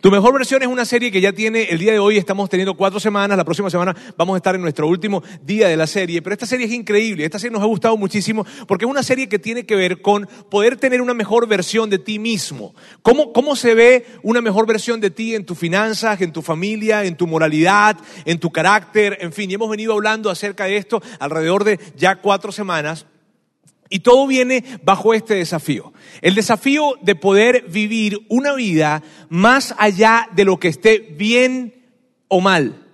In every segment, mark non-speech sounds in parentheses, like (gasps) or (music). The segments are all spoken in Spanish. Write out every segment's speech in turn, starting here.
Tu mejor versión es una serie que ya tiene, el día de hoy estamos teniendo cuatro semanas, la próxima semana vamos a estar en nuestro último día de la serie, pero esta serie es increíble, esta serie nos ha gustado muchísimo porque es una serie que tiene que ver con poder tener una mejor versión de ti mismo. ¿Cómo, cómo se ve una mejor versión de ti en tus finanzas, en tu familia, en tu moralidad, en tu carácter, en fin, y hemos venido hablando acerca de esto alrededor de ya cuatro semanas. Y todo viene bajo este desafío. El desafío de poder vivir una vida más allá de lo que esté bien o mal.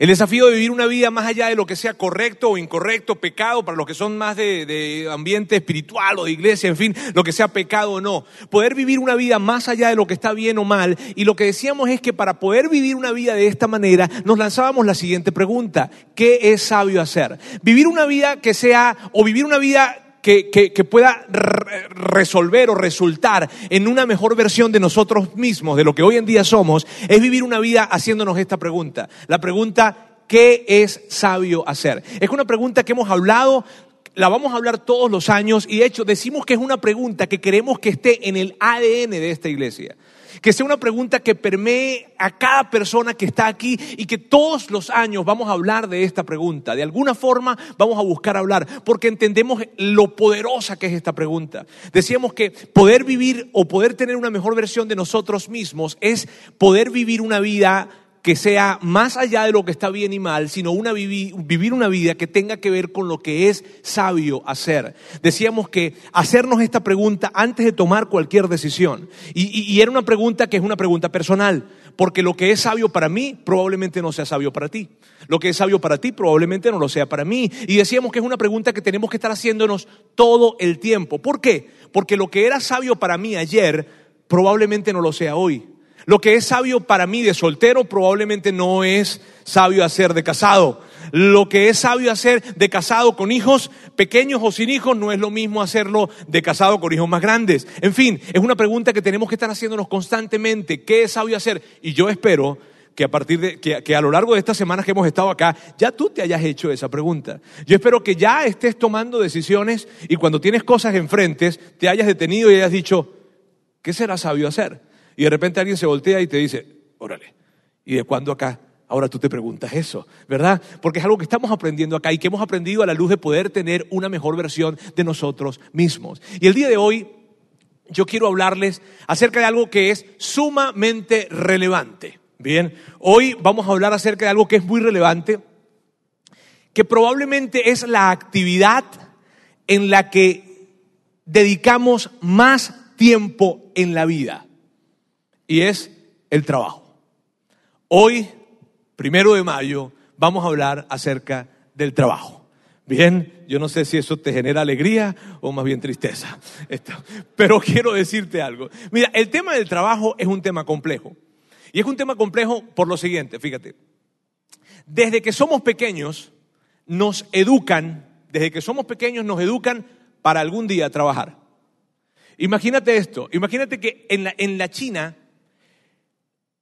El desafío de vivir una vida más allá de lo que sea correcto o incorrecto, pecado, para los que son más de, ambiente espiritual o de iglesia, en fin, lo que sea pecado o no. Poder vivir una vida más allá de lo que está bien o mal. Y lo que decíamos es que para poder vivir una vida de esta manera, nos lanzábamos la siguiente pregunta. ¿Qué es sabio hacer? Vivir una vida que sea, o vivir una vida que, pueda resolver o resultar en una mejor versión de nosotros mismos, de lo que hoy en día somos, es vivir una vida haciéndonos esta pregunta. La pregunta, ¿qué es sabio hacer? Es una pregunta que hemos hablado la vamos a hablar todos los años y de hecho decimos que es una pregunta que queremos que esté en el ADN de esta iglesia que sea una pregunta que permee a cada persona que está aquí y que todos los años vamos a hablar de esta pregunta. De alguna forma vamos a buscar hablar porque entendemos lo poderosa que es esta pregunta. Decíamos que poder vivir o poder tener una mejor versión de nosotros mismos es poder vivir una vida que sea más allá de lo que está bien y mal, sino una vivir una vida que tenga que ver con lo que es sabio hacer. Decíamos que hacernos esta pregunta antes de tomar cualquier decisión. Y era una pregunta que es una pregunta personal, porque lo que es sabio para mí probablemente no sea sabio para ti. Lo que es sabio para ti probablemente no lo sea para mí. Y decíamos que es una pregunta que tenemos que estar haciéndonos todo el tiempo. ¿Por qué? Porque lo que era sabio para mí ayer probablemente no lo sea hoy. Lo que es sabio para mí de soltero probablemente no es sabio hacer de casado. Lo que es sabio hacer de casado con hijos pequeños o sin hijos no es lo mismo hacerlo de casado con hijos más grandes. En fin, es una pregunta que tenemos que estar haciéndonos constantemente. ¿Qué es sabio hacer? Y yo espero que a partir de que, a lo largo de estas semanas que hemos estado acá, ya tú te hayas hecho esa pregunta. Yo espero que ya estés tomando decisiones y cuando tienes cosas enfrente te hayas detenido y hayas dicho, ¿qué será sabio hacer? Y de repente alguien se voltea y te dice, órale, ¿y de cuándo acá? Ahora tú te preguntas eso, ¿verdad? Porque es algo que estamos aprendiendo acá y que hemos aprendido a la luz de poder tener una mejor versión de nosotros mismos. Y el día de hoy yo quiero hablarles acerca de algo que es sumamente relevante. Bien, hoy vamos a hablar acerca de algo que es muy relevante, que probablemente es la actividad en la que dedicamos más tiempo en la vida y es el trabajo. Hoy, primero de mayo, vamos a hablar acerca del trabajo. Bien, yo no sé si eso te genera alegría o más bien tristeza, pero (laughs) quiero decirte algo. Mira, el tema del trabajo es un tema complejo. Y es un tema complejo por lo siguiente, fíjate. Desde que somos pequeños, nos educan, desde que somos pequeños nos educan para algún día trabajar. Imagínate esto, imagínate que en la, en la China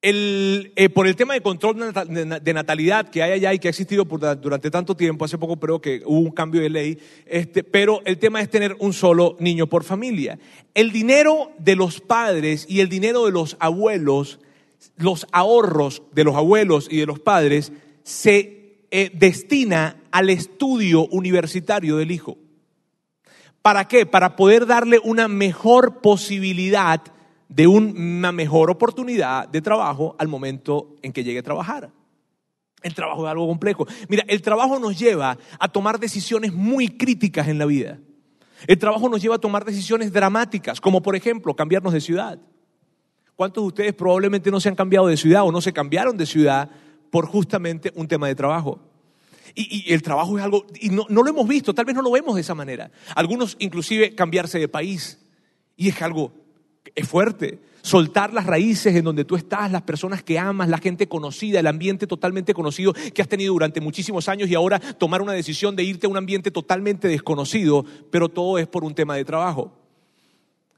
eh, por el tema de control de natalidad que hay allá y que ha existido durante tanto tiempo, hace poco creo que hubo un cambio de ley, este, pero el tema es tener un solo niño por familia. El dinero de los padres y el dinero de los abuelos, los ahorros de los abuelos y de los padres, se eh, destina al estudio universitario del hijo. ¿Para qué? Para poder darle una mejor posibilidad de una mejor oportunidad de trabajo al momento en que llegue a trabajar. El trabajo es algo complejo. Mira, el trabajo nos lleva a tomar decisiones muy críticas en la vida. El trabajo nos lleva a tomar decisiones dramáticas, como por ejemplo cambiarnos de ciudad. ¿Cuántos de ustedes probablemente no se han cambiado de ciudad o no se cambiaron de ciudad por justamente un tema de trabajo? Y, el trabajo es algo, y no, no, lo hemos visto, tal vez no lo vemos de esa manera. Algunos inclusive cambiarse de país. Y es algo es fuerte. Soltar las raíces en donde tú estás, las personas que amas, la gente conocida, el ambiente totalmente conocido que has tenido durante muchísimos años y ahora tomar una decisión de irte a un ambiente totalmente desconocido, pero todo es por un tema de trabajo.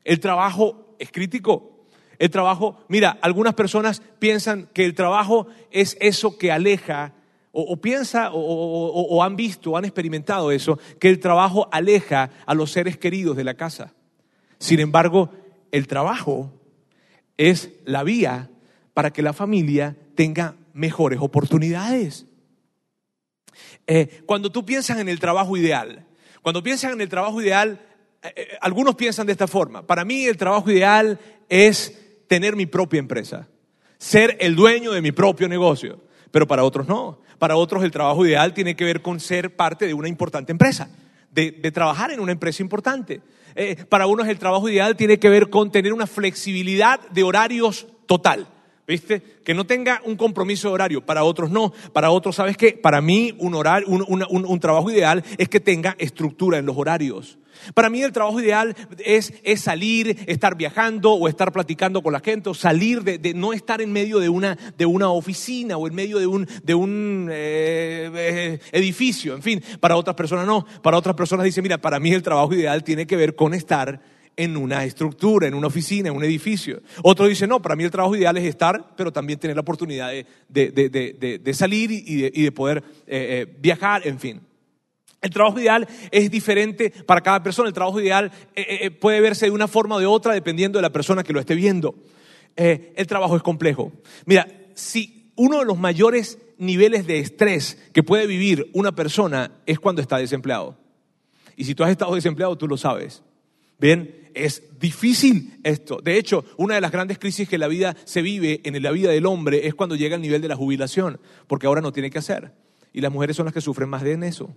El trabajo es crítico. El trabajo, mira, algunas personas piensan que el trabajo es eso que aleja o, piensa o, o, han visto o han experimentado eso, que el trabajo aleja a los seres queridos de la casa. Sin embargo, el trabajo es la vía para que la familia tenga mejores oportunidades. Eh, cuando tú piensas en el trabajo ideal, cuando piensas en el trabajo ideal, eh, eh, algunos piensan de esta forma. Para mí el trabajo ideal es tener mi propia empresa, ser el dueño de mi propio negocio. Pero para otros no. Para otros el trabajo ideal tiene que ver con ser parte de una importante empresa, de, trabajar en una empresa importante. para unos el trabajo ideal tiene que ver con tener una flexibilidad de horarios total. ¿Viste? Que no tenga un compromiso de horario. Para otros no. Para otros, ¿sabes qué? Para mí un, horario, un, trabajo ideal es que tenga estructura en los horarios. Para mí el trabajo ideal es, es salir, estar viajando o estar platicando con la gente o salir de, no estar en medio de una, de una oficina o en medio de un, de un eh, eh, edificio. En fin, para otras personas no. Para otras personas dicen, mira, para mí el trabajo ideal tiene que ver con estar en una estructura, en una oficina, en un edificio. Otro dice, no, para mí el trabajo ideal es estar, pero también tener la oportunidad de, salir y de, poder eh, viajar, en fin. El trabajo ideal es diferente para cada persona. El trabajo ideal eh, puede verse de una forma o de otra dependiendo de la persona que lo esté viendo. el trabajo es complejo. Mira, si uno de los mayores niveles de estrés que puede vivir una persona es cuando está desempleado. Y si tú has estado desempleado, tú lo sabes. Bien, es difícil esto. De hecho, una de las grandes crisis que la vida se vive en la vida del hombre es cuando llega el nivel de la jubilación, porque ahora no tiene que hacer. Y las mujeres son las que sufren más de en eso.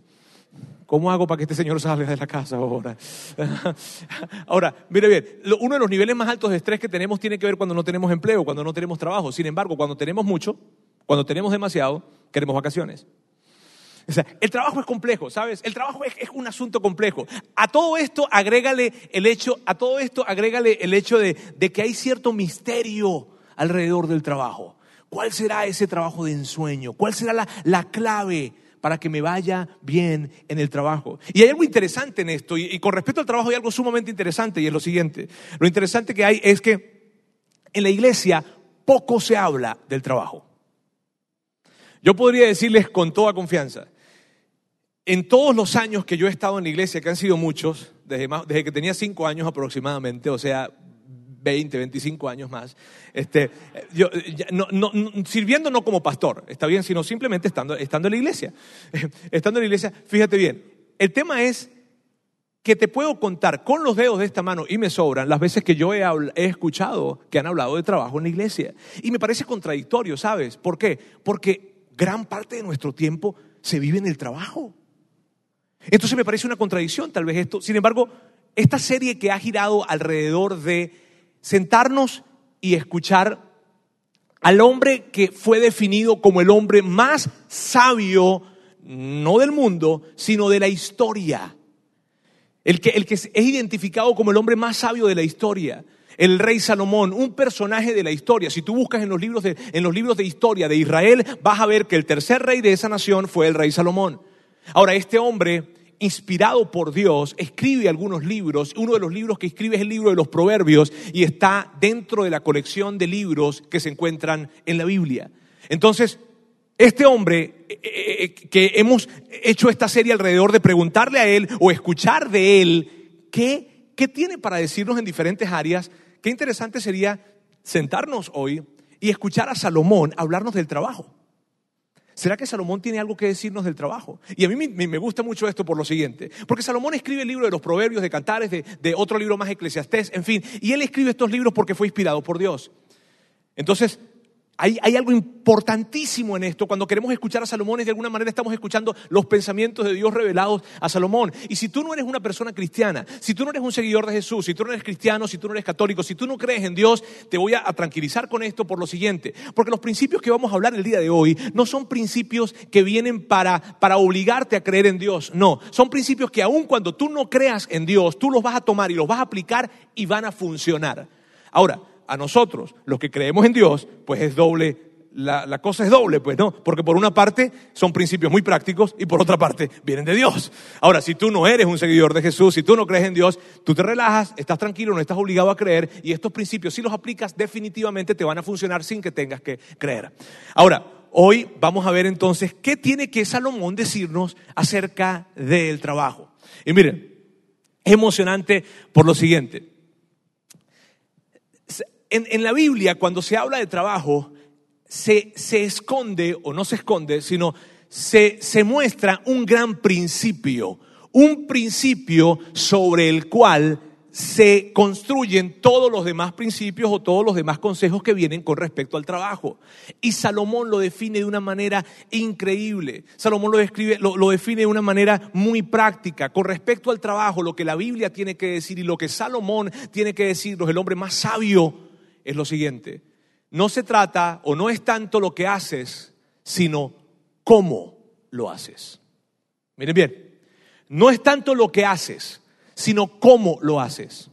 ¿Cómo hago para que este señor salga de la casa ahora? (laughs) ahora, mire bien, uno de los niveles más altos de estrés que tenemos tiene que ver cuando no tenemos empleo, cuando no tenemos trabajo. Sin embargo, cuando tenemos mucho, cuando tenemos demasiado, queremos vacaciones. O sea, el trabajo es complejo, ¿sabes? El trabajo es, un asunto complejo. A todo esto agrégale el hecho, a todo esto agrégale el hecho de, que hay cierto misterio alrededor del trabajo. ¿Cuál será ese trabajo de ensueño? ¿Cuál será la, clave para que me vaya bien en el trabajo? Y hay algo interesante en esto, y, con respecto al trabajo hay algo sumamente interesante, y es lo siguiente. Lo interesante que hay es que en la iglesia poco se habla del trabajo. Yo podría decirles con toda confianza en todos los años que yo he estado en la iglesia, que han sido muchos, desde, que tenía cinco años aproximadamente, o sea, 20, 25 años más, este, yo, sirviendo no como pastor, está bien, sino simplemente estando, estando en la iglesia. (laughs) Estando en la iglesia, fíjate bien, el tema es que te puedo contar con los dedos de esta mano y me sobran las veces que yo he, he, escuchado que han hablado de trabajo en la iglesia. Y me parece contradictorio, ¿sabes? ¿Por qué? Porque gran parte de nuestro tiempo se vive en el trabajo. Entonces me parece una contradicción tal vez esto. Sin embargo, esta serie que ha girado alrededor de sentarnos y escuchar al hombre que fue definido como el hombre más sabio, no del mundo, sino de la historia. El que, el que es identificado como el hombre más sabio de la historia el rey Salomón, un personaje de la historia. Si tú buscas en los libros de, en los libros de historia de Israel, vas a ver que el tercer rey de esa nación fue el rey Salomón. Ahora, este hombre inspirado por Dios, escribe algunos libros. Uno de los libros que escribe es el libro de los Proverbios y está dentro de la colección de libros que se encuentran en la Biblia. Entonces, este hombre eh, eh, eh, que hemos hecho esta serie alrededor de preguntarle a él o escuchar de él qué, qué tiene para decirnos en diferentes áreas, qué interesante sería sentarnos hoy y escuchar a Salomón hablarnos del trabajo. ¿Será que Salomón tiene algo que decirnos del trabajo? Y a mí me, gusta mucho esto por lo siguiente, porque Salomón escribe el libro de los proverbios, de cantares, de, de otro libro más eclesiastés, en fin, y él escribe estos libros porque fue inspirado por Dios. Entonces, hay, algo importantísimo en esto. Cuando queremos escuchar a Salomón, de alguna manera estamos escuchando los pensamientos de Dios revelados a Salomón. Y si tú no eres una persona cristiana, si tú no eres un seguidor de Jesús, si tú no eres cristiano, si tú no eres católico, si tú no crees en Dios, te voy a, tranquilizar con esto por lo siguiente. Porque los principios que vamos a hablar el día de hoy no son principios que vienen para, para obligarte a creer en Dios. No, son principios que aun cuando tú no creas en Dios, tú los vas a tomar y los vas a aplicar y van a funcionar. Ahora, a nosotros, los que creemos en Dios, pues es doble, la, cosa es doble, pues no, porque por una parte son principios muy prácticos y por otra parte vienen de Dios. Ahora, si tú no eres un seguidor de Jesús, si tú no crees en Dios, tú te relajas, estás tranquilo, no estás obligado a creer y estos principios, si los aplicas, definitivamente te van a funcionar sin que tengas que creer. Ahora, hoy vamos a ver entonces qué tiene que Salomón decirnos acerca del trabajo. Y miren, es emocionante por lo siguiente en, la Biblia, cuando se habla de trabajo, se, se esconde, o no se esconde, sino se, se muestra un gran principio, un principio sobre el cual se construyen todos los demás principios o todos los demás consejos que vienen con respecto al trabajo. Y Salomón lo define de una manera increíble. Salomón lo, describe, lo, lo, define de una manera muy práctica. Con respecto al trabajo, lo que la Biblia tiene que decir y lo que Salomón tiene que decirnos, el hombre más sabio, es lo siguiente. No se trata o no es tanto lo que haces, sino cómo lo haces. Miren bien, no es tanto lo que haces, sino cómo lo haces.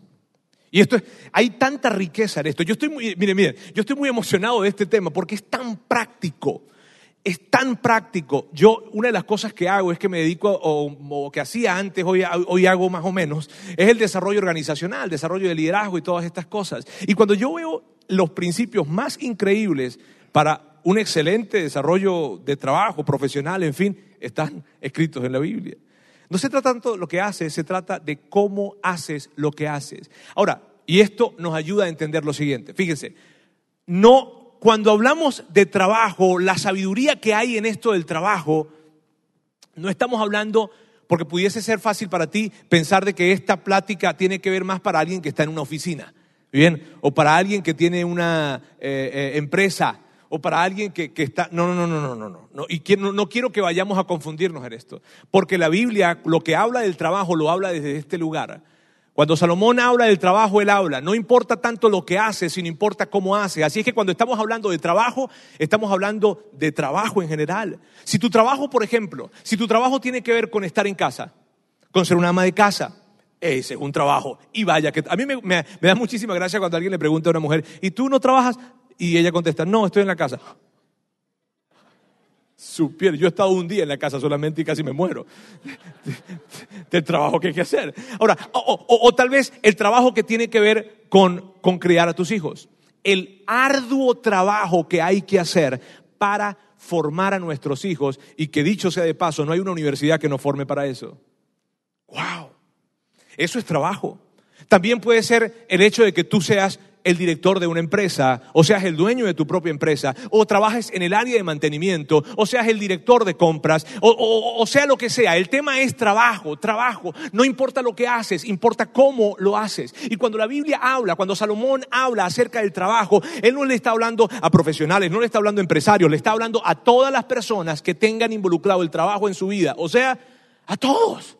Y esto es, hay tanta riqueza en esto. Yo estoy muy, miren, miren, yo estoy muy emocionado de este tema porque es tan práctico. Es tan práctico. Yo, una de las cosas que hago es que me dedico, o, que hacía antes, hoy, hoy hago más o menos, es el desarrollo organizacional, desarrollo de liderazgo y todas estas cosas. Y cuando yo veo los principios más increíbles para un excelente desarrollo de trabajo profesional, en fin, están escritos en la Biblia. No se trata tanto de lo que haces, se trata de cómo haces lo que haces. Ahora, y esto nos ayuda a entender lo siguiente. Fíjense, no, cuando hablamos de trabajo, la sabiduría que hay en esto del trabajo, no estamos hablando porque pudiese ser fácil para ti pensar de que esta plática tiene que ver más para alguien que está en una oficina, ¿bien? O para alguien que tiene una eh, eh, empresa o para alguien que, está... No, no, no, no, no, no, no. Y no, no quiero que vayamos a confundirnos en esto, porque la Biblia lo que habla del trabajo lo habla desde este lugar. Cuando Salomón habla del trabajo, él habla. No importa tanto lo que hace, sino importa cómo hace. Así es que cuando estamos hablando de trabajo, estamos hablando de trabajo en general. Si tu trabajo, por ejemplo, si tu trabajo tiene que ver con estar en casa, con ser una ama de casa, ese es un trabajo. Y vaya, a mí me, me da muchísima gracia cuando alguien le pregunta a una mujer, ¿y tú no trabajas? Y ella contesta, no, estoy en la casa. Supiera, yo he estado un día en la casa solamente y casi me muero del trabajo que hay que hacer. Ahora, o, tal vez el trabajo que tiene que ver con, con criar a tus hijos. El arduo trabajo que hay que hacer para formar a nuestros hijos y que dicho sea de paso, no hay una universidad que nos forme para eso. ¡Wow! Eso es trabajo. También puede ser el hecho de que tú seas el director de una empresa, o seas el dueño de tu propia empresa, o trabajes en el área de mantenimiento, o seas el director de compras, o, sea lo que sea. El tema es trabajo, trabajo. No importa lo que haces, importa cómo lo haces. Y cuando la Biblia habla, cuando Salomón habla acerca del trabajo, él no le está hablando a profesionales, no le está hablando a empresarios, le está hablando a todas las personas que tengan involucrado el trabajo en su vida, o sea, a todos.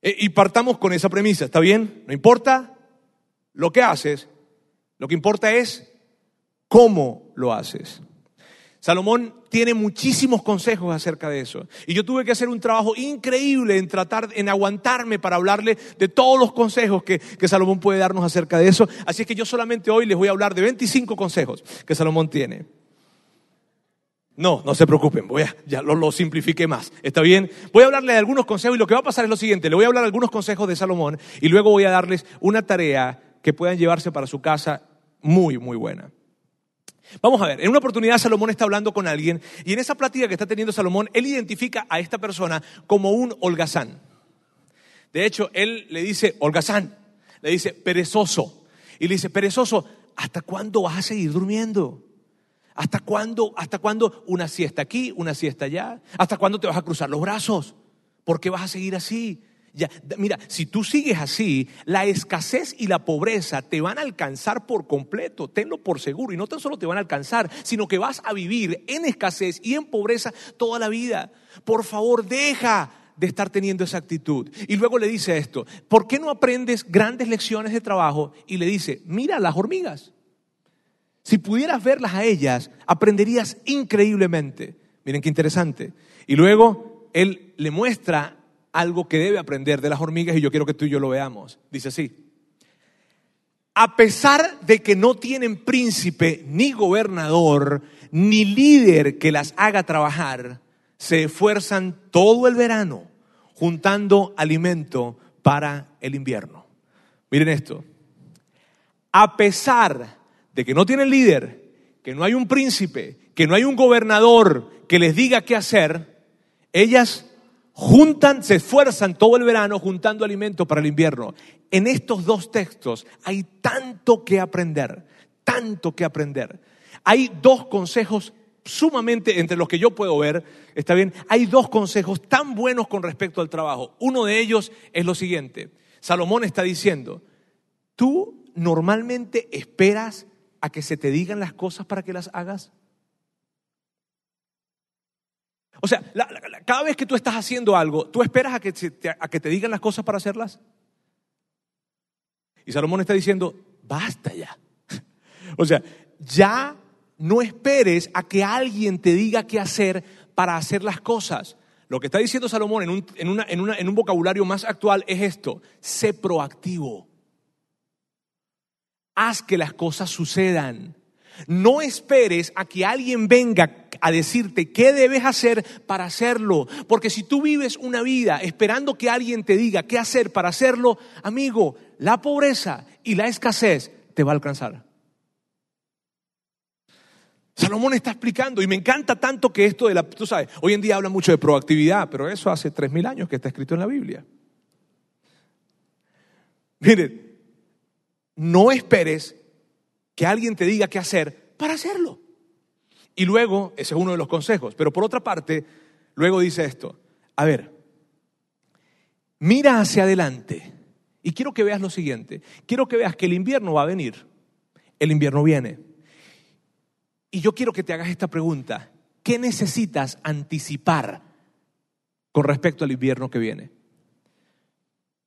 E, y partamos con esa premisa, ¿está bien? No importa lo que haces, lo que importa es cómo lo haces. Salomón tiene muchísimos consejos acerca de eso. Y yo tuve que hacer un trabajo increíble en tratar, en aguantarme para hablarle de todos los consejos que, Salomón puede darnos acerca de eso. Así es que yo solamente hoy les voy a hablar de 25 consejos que Salomón tiene. No, no se preocupen, voy a, ya lo, lo simplifiqué más. ¿Está bien? Voy a hablarle de algunos consejos y lo que va a pasar es lo siguiente. Le voy a hablar de algunos consejos de Salomón y luego voy a darles una tarea que puedan llevarse para su casa muy, muy buena. Vamos a ver, en una oportunidad Salomón está hablando con alguien y en esa plática que está teniendo Salomón, él identifica a esta persona como un holgazán. De hecho, él le dice, holgazán, le dice, perezoso. Y le dice, perezoso, ¿hasta cuándo vas a seguir durmiendo? ¿Hasta cuándo, hasta cuándo una siesta aquí, una siesta allá? ¿Hasta cuándo te vas a cruzar los brazos? ¿Por qué vas a seguir así? Mira, si tú sigues así, la escasez y la pobreza te van a alcanzar por completo, tenlo por seguro. Y no tan solo te van a alcanzar, sino que vas a vivir en escasez y en pobreza toda la vida. Por favor, deja de estar teniendo esa actitud. Y luego le dice esto, ¿por qué no aprendes grandes lecciones de trabajo? Y le dice, mira las hormigas. Si pudieras verlas a ellas, aprenderías increíblemente. Miren qué interesante. Y luego él le muestra algo que debe aprender de las hormigas y yo quiero que tú y yo lo veamos. Dice así. A pesar de que no tienen príncipe, ni gobernador, ni líder que las haga trabajar, se esfuerzan todo el verano juntando alimento para el invierno. Miren esto. A pesar de que no tienen líder, que no hay un príncipe, que no hay un gobernador que les diga qué hacer, ellas juntan, se esfuerzan todo el verano juntando alimento para el invierno. En estos dos textos hay tanto que aprender, tanto que aprender. Hay dos consejos sumamente, entre los que yo puedo ver, está bien, hay dos consejos tan buenos con respecto al trabajo. Uno de ellos es lo siguiente. Salomón está diciendo, tú normalmente esperas a que se te digan las cosas para que las hagas. O sea, cada vez que tú estás haciendo algo, ¿tú esperas a que, te, a que te digan las cosas para hacerlas? Y Salomón está diciendo, basta ya. (laughs) o sea, ya no esperes a que alguien te diga qué hacer para hacer las cosas. Lo que está diciendo Salomón en un, en un vocabulario más actual es esto, sé proactivo. Haz que las cosas sucedan. No esperes a que alguien venga a decirte qué debes hacer para hacerlo. Porque si tú vives una vida esperando que alguien te diga qué hacer para hacerlo, amigo, la pobreza y la escasez te va a alcanzar. Salomón está explicando y me encanta tanto que esto de la, tú sabes, hoy en día habla mucho de proactividad, pero eso hace tres mil años que está escrito en la Biblia. Miren, no esperes que alguien te diga qué hacer para hacerlo. Y luego, ese es uno de los consejos, pero por otra parte, luego dice esto, a ver, mira hacia adelante y quiero que veas lo siguiente, quiero que veas que el invierno va a venir, el invierno viene. Y yo quiero que te hagas esta pregunta, ¿qué necesitas anticipar con respecto al invierno que viene?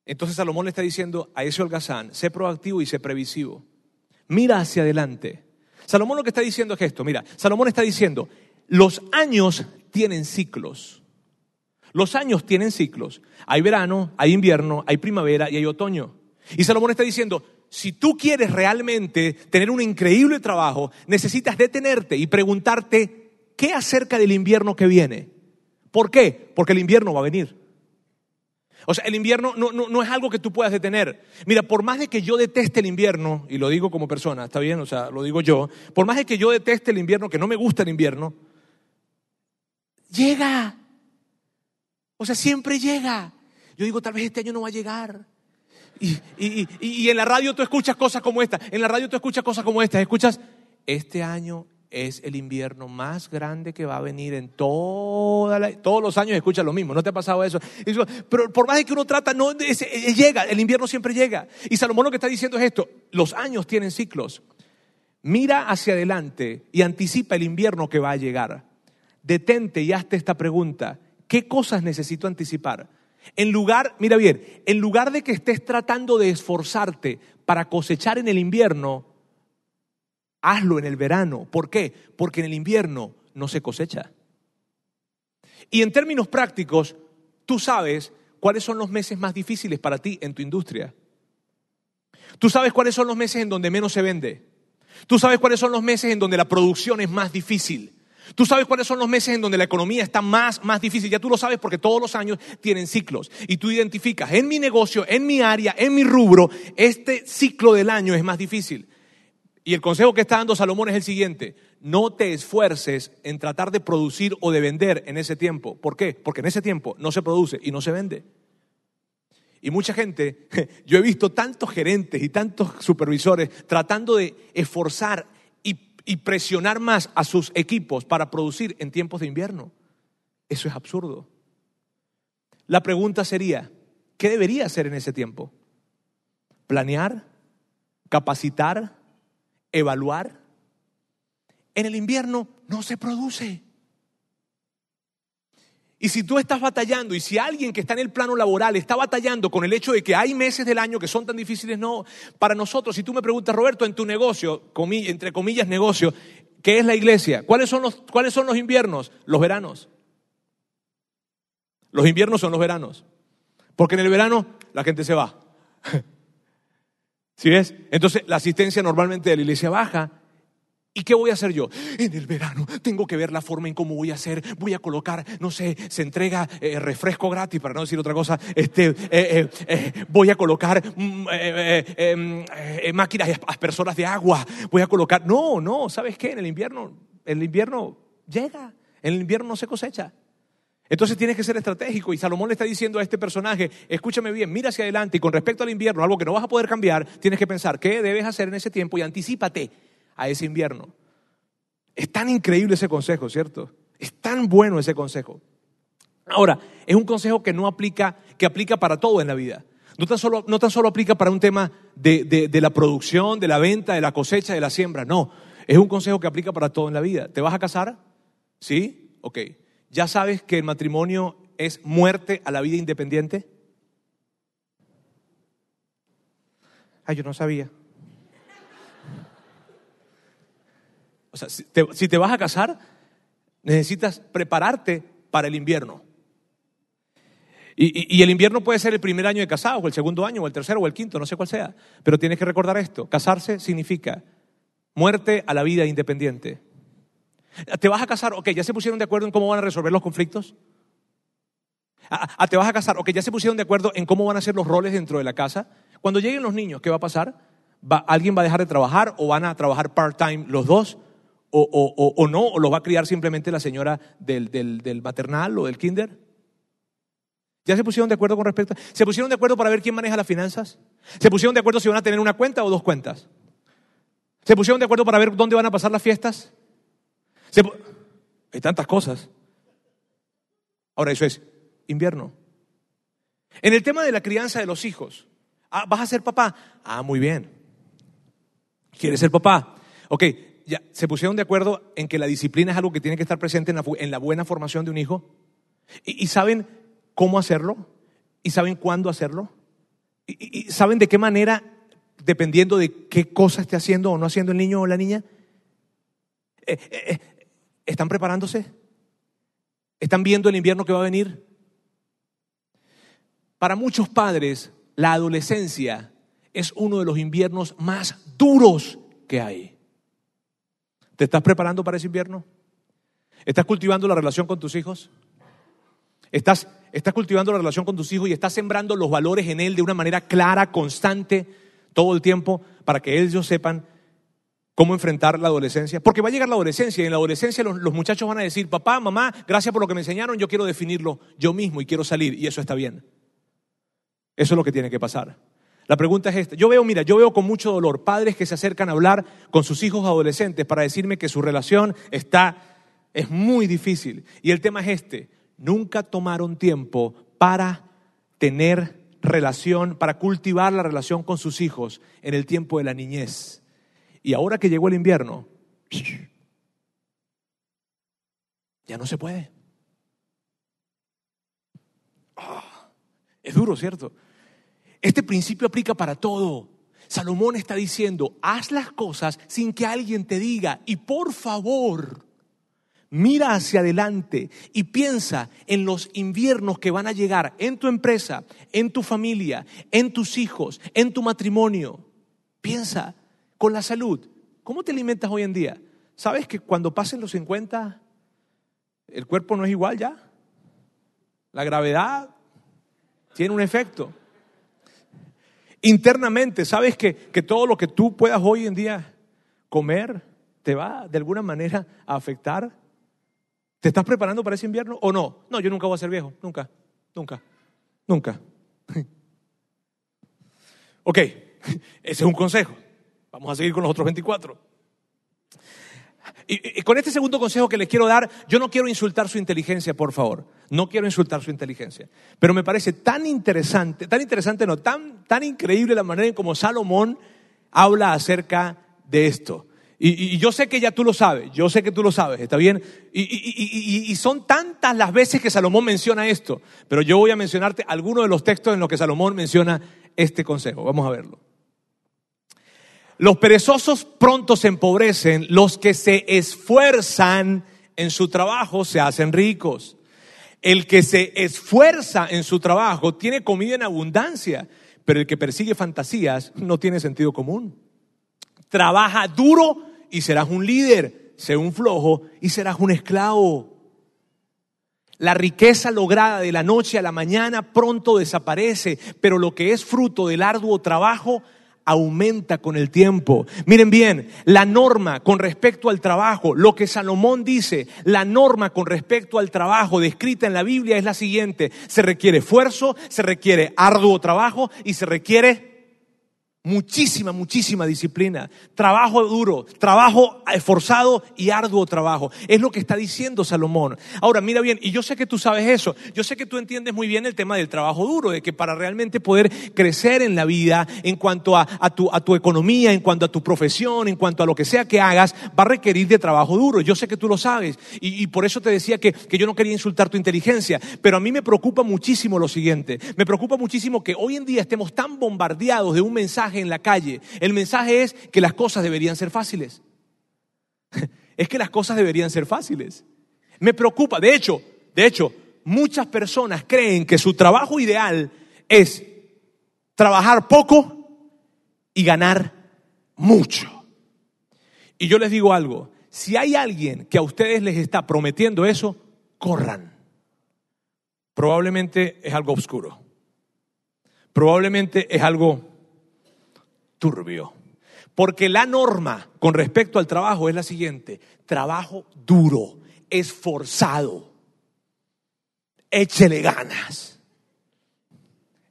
Entonces Salomón le está diciendo a ese holgazán, sé proactivo y sé previsivo. Mira hacia adelante. Salomón lo que está diciendo es esto, mira, Salomón está diciendo, los años tienen ciclos. Los años tienen ciclos. Hay verano, hay invierno, hay primavera y hay otoño. Y Salomón está diciendo, si tú quieres realmente tener un increíble trabajo, necesitas detenerte y preguntarte, ¿qué acerca del invierno que viene? ¿Por qué? Porque el invierno va a venir. O sea, el invierno no, no, es algo que tú puedas detener. Mira, por más de que yo deteste el invierno, y lo digo como persona, está bien, o sea, lo digo yo, por más de que yo deteste el invierno, que no me gusta el invierno, llega. O sea, siempre llega. Yo digo, tal vez este año no va a llegar. Y, y, y, en la radio tú escuchas cosas como esta. En la radio tú escuchas cosas como esta. Escuchas, este año es el invierno más grande que va a venir en toda la, todos los años escuchas lo mismo, ¿no te ha pasado eso? Pero por más de que uno trata, no eh, llega, el invierno siempre llega. Y Salomón lo que está diciendo es esto, los años tienen ciclos. Mira hacia adelante y anticipa el invierno que va a llegar. Detente y hazte esta pregunta, ¿qué cosas necesito anticipar? En lugar, mira bien, en lugar de que estés tratando de esforzarte para cosechar en el invierno, hazlo en el verano. ¿Por qué? Porque en el invierno no se cosecha. Y en términos prácticos, tú sabes cuáles son los meses más difíciles para ti en tu industria. Tú sabes cuáles son los meses en donde menos se vende. Tú sabes cuáles son los meses en donde la producción es más difícil. Tú sabes cuáles son los meses en donde la economía está más, más difícil. Ya tú lo sabes porque todos los años tienen ciclos. Y tú identificas en mi negocio, en mi área, en mi rubro, este ciclo del año es más difícil. Y el consejo que está dando Salomón es el siguiente, no te esfuerces en tratar de producir o de vender en ese tiempo. ¿Por qué? Porque en ese tiempo no se produce y no se vende. Y mucha gente, (laughs) yo he visto tantos gerentes y tantos supervisores tratando de esforzar y, y presionar más a sus equipos para producir en tiempos de invierno. Eso es absurdo. La pregunta sería, ¿qué debería hacer en ese tiempo? ¿Planear? ¿Capacitar? Evaluar. En el invierno no se produce. Y si tú estás batallando y si alguien que está en el plano laboral está batallando con el hecho de que hay meses del año que son tan difíciles, no, para nosotros, si tú me preguntas, Roberto, en tu negocio, entre comillas negocio, ¿qué es la iglesia? ¿Cuáles son los, cuáles son los inviernos? Los veranos. Los inviernos son los veranos. Porque en el verano la gente se va. (laughs) ¿Sí ves? Entonces la asistencia normalmente de la iglesia baja. ¿Y qué voy a hacer yo? En el verano tengo que ver la forma en cómo voy a hacer. Voy a colocar, no sé, se entrega eh, refresco gratis, para no decir otra cosa. Este, eh, eh, voy a colocar mm, em, máquinas aspersoras de agua. Voy a colocar. No, no, ¿sabes qué? En el invierno, el invierno llega. En el invierno no se cosecha. Entonces tienes que ser estratégico y Salomón le está diciendo a este personaje, escúchame bien, mira hacia adelante y con respecto al invierno, algo que no vas a poder cambiar, tienes que pensar qué debes hacer en ese tiempo y anticípate a ese invierno. Es tan increíble ese consejo, ¿cierto? Es tan bueno ese consejo. Ahora, es un consejo que no aplica, que aplica para todo en la vida. No tan solo, no tan solo aplica para un tema de, de la producción, de la venta, de la cosecha, de la siembra, no. Es un consejo que aplica para todo en la vida. ¿Te vas a casar? ¿Sí? Ok. ¿Ya sabes que el matrimonio es muerte a la vida independiente? Ay, yo no sabía. O sea, si te, vas a casar, necesitas prepararte para el invierno. Y, y, el invierno puede ser el primer año de casado, o el segundo año, o el tercero, o el quinto, no sé cuál sea. Pero tienes que recordar esto. Casarse significa muerte a la vida independiente. ¿Te vas a casar? Ok, ¿ya se pusieron de acuerdo en cómo van a resolver los conflictos? Ah, ah, ¿Te vas a casar? Ok, ¿ya se pusieron de acuerdo en cómo van a ser los roles dentro de la casa? Cuando lleguen los niños, ¿qué va a pasar? ¿Alguien va a dejar de trabajar o van a trabajar part-time los dos? O, no? ¿O los va a criar simplemente la señora del, del maternal o del kinder? ¿Ya se pusieron de acuerdo con respecto? ¿Se pusieron de acuerdo para ver quién maneja las finanzas? ¿Se pusieron de acuerdo si van a tener una cuenta o dos cuentas? ¿Se pusieron de acuerdo para ver dónde van a pasar las fiestas? Hay tantas cosas. Ahora, eso es invierno. En el tema de la crianza de los hijos, ah, ¿vas a ser papá? Ah, muy bien. ¿Quieres ser papá? Ok, ya, ¿se pusieron de acuerdo en que la disciplina es algo que tiene que estar presente en la, buena formación de un hijo? ¿Y, saben cómo hacerlo? ¿Y saben cuándo hacerlo? ¿Y, saben de qué manera, dependiendo de qué cosa esté haciendo o no haciendo el niño o la niña? Eh, eh, eh, ¿Están preparándose? ¿Están viendo el invierno que va a venir? Para muchos padres, la adolescencia es uno de los inviernos más duros que hay. ¿Te estás preparando para ese invierno? ¿Estás cultivando la relación con tus hijos? ¿Estás, ¿Estás cultivando la relación con tus hijos y estás sembrando los valores en él de una manera clara, constante, todo el tiempo, para que ellos sepan cómo enfrentar la adolescencia. Porque va a llegar la adolescencia y en la adolescencia los, muchachos van a decir, papá, mamá, gracias por lo que me enseñaron, yo quiero definirlo yo mismo y quiero salir y eso está bien. Eso es lo que tiene que pasar. La pregunta es esta. Yo veo, mira, yo veo con mucho dolor padres que se acercan a hablar con sus hijos adolescentes para decirme que su relación está, es muy difícil. Y el tema es este. Nunca tomaron tiempo para tener relación, para cultivar la relación con sus hijos en el tiempo de la niñez. Y ahora que llegó el invierno, ya no se puede. Ah, es duro, ¿cierto? Este principio aplica para todo. Salomón está diciendo, haz las cosas sin que alguien te diga y por favor, mira hacia adelante y piensa en los inviernos que van a llegar en tu empresa, en tu familia, en tus hijos, en tu matrimonio. Piensa con la salud. ¿Cómo te alimentas hoy en día? ¿Sabes que cuando pasen los 50 el cuerpo no es igual ya? La gravedad tiene un efecto. Internamente, ¿sabes que, que todo lo que tú puedas hoy en día comer te va de alguna manera a afectar? ¿Te estás preparando para ese invierno o no? No, yo nunca voy a ser viejo, nunca, nunca, nunca. (laughs) Ok, (laughs) ese es un consejo. Vamos a seguir con los otros 24. Y, con este segundo consejo que les quiero dar, yo no quiero insultar su inteligencia, por favor. No quiero insultar su inteligencia. Pero me parece tan interesante, tan interesante, no, tan, tan increíble la manera en cómo Salomón habla acerca de esto. Y, yo sé que ya tú lo sabes, yo sé que tú lo sabes, ¿está bien? Y, son tantas las veces que Salomón menciona esto, pero yo voy a mencionarte algunos de los textos en los que Salomón menciona este consejo. Vamos a verlo. Los perezosos pronto se empobrecen, los que se esfuerzan en su trabajo se hacen ricos. El que se esfuerza en su trabajo tiene comida en abundancia, pero el que persigue fantasías no tiene sentido común. Trabaja duro y serás un líder, sé un flojo y serás un esclavo. La riqueza lograda de la noche a la mañana pronto desaparece, pero lo que es fruto del arduo trabajo aumenta con el tiempo. Miren bien, la norma con respecto al trabajo, lo que Salomón dice, la norma con respecto al trabajo descrita en la Biblia es la siguiente. Se requiere esfuerzo, se requiere arduo trabajo y se requiere Muchísima, muchísima disciplina. Trabajo duro, trabajo esforzado y arduo trabajo. Es lo que está diciendo Salomón. Ahora, mira bien, y yo sé que tú sabes eso. Yo sé que tú entiendes muy bien el tema del trabajo duro, de que para realmente poder crecer en la vida, en cuanto a, tu, a tu economía, en cuanto a tu profesión, en cuanto a lo que sea que hagas, va a requerir de trabajo duro. Yo sé que tú lo sabes. Y, y por eso te decía que, que yo no quería insultar tu inteligencia. Pero a mí me preocupa muchísimo lo siguiente. Me preocupa muchísimo que hoy en día estemos tan bombardeados de un mensaje en la calle. El mensaje es que las cosas deberían ser fáciles. (laughs) Es que las cosas deberían ser fáciles. Me preocupa, de hecho, de hecho, muchas personas creen que su trabajo ideal es trabajar poco y ganar mucho. Y yo les digo algo, si hay alguien que a ustedes les está prometiendo eso, corran. Probablemente es algo oscuro. Probablemente es algo turbio. Porque la norma con respecto al trabajo es la siguiente, trabajo duro, esforzado, échele ganas.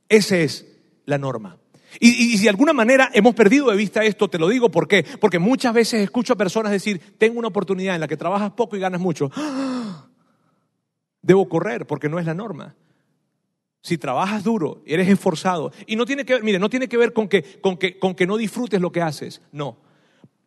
Esa es la norma. Y, si de alguna manera hemos perdido de vista esto, te lo digo, ¿por qué? Porque muchas veces escucho a personas decir, tengo una oportunidad en la que trabajas poco y ganas mucho. Debo correr porque no es la norma si trabajas duro, eres esforzado, y no tiene que ver, mire, no tiene que ver con que, con que, con que no disfrutes lo que haces, no.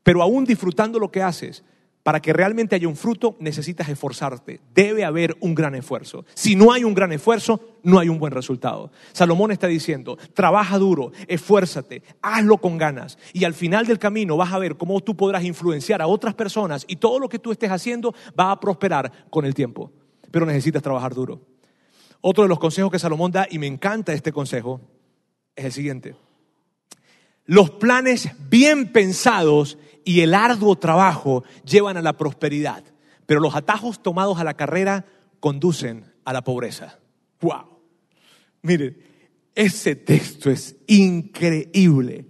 Pero aún disfrutando lo que haces, para que realmente haya un fruto, necesitas esforzarte. Debe haber un gran esfuerzo. Si no hay un gran esfuerzo, no hay un buen resultado. Salomón está diciendo, trabaja duro, esfuérzate, hazlo con ganas. Y al final del camino vas a ver cómo tú podrás influenciar a otras personas y todo lo que tú estés haciendo va a prosperar con el tiempo. Pero necesitas trabajar duro. Otro de los consejos que Salomón da, y me encanta este consejo, es el siguiente. Los planes bien pensados y el arduo trabajo llevan a la prosperidad, pero los atajos tomados a la carrera conducen a la pobreza. ¡Wow! Miren, ese texto es increíble.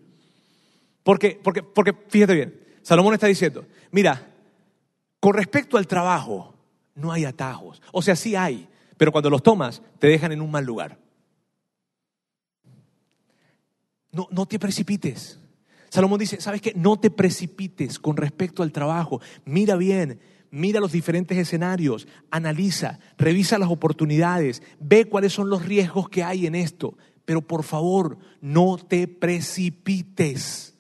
Porque, porque, porque, fíjate bien, Salomón está diciendo, mira, con respecto al trabajo, no hay atajos. O sea, sí hay, pero cuando los tomas te dejan en un mal lugar. No, no te precipites. Salomón dice, ¿sabes qué? No te precipites con respecto al trabajo. Mira bien, mira los diferentes escenarios, analiza, revisa las oportunidades, ve cuáles son los riesgos que hay en esto. Pero por favor, no te precipites.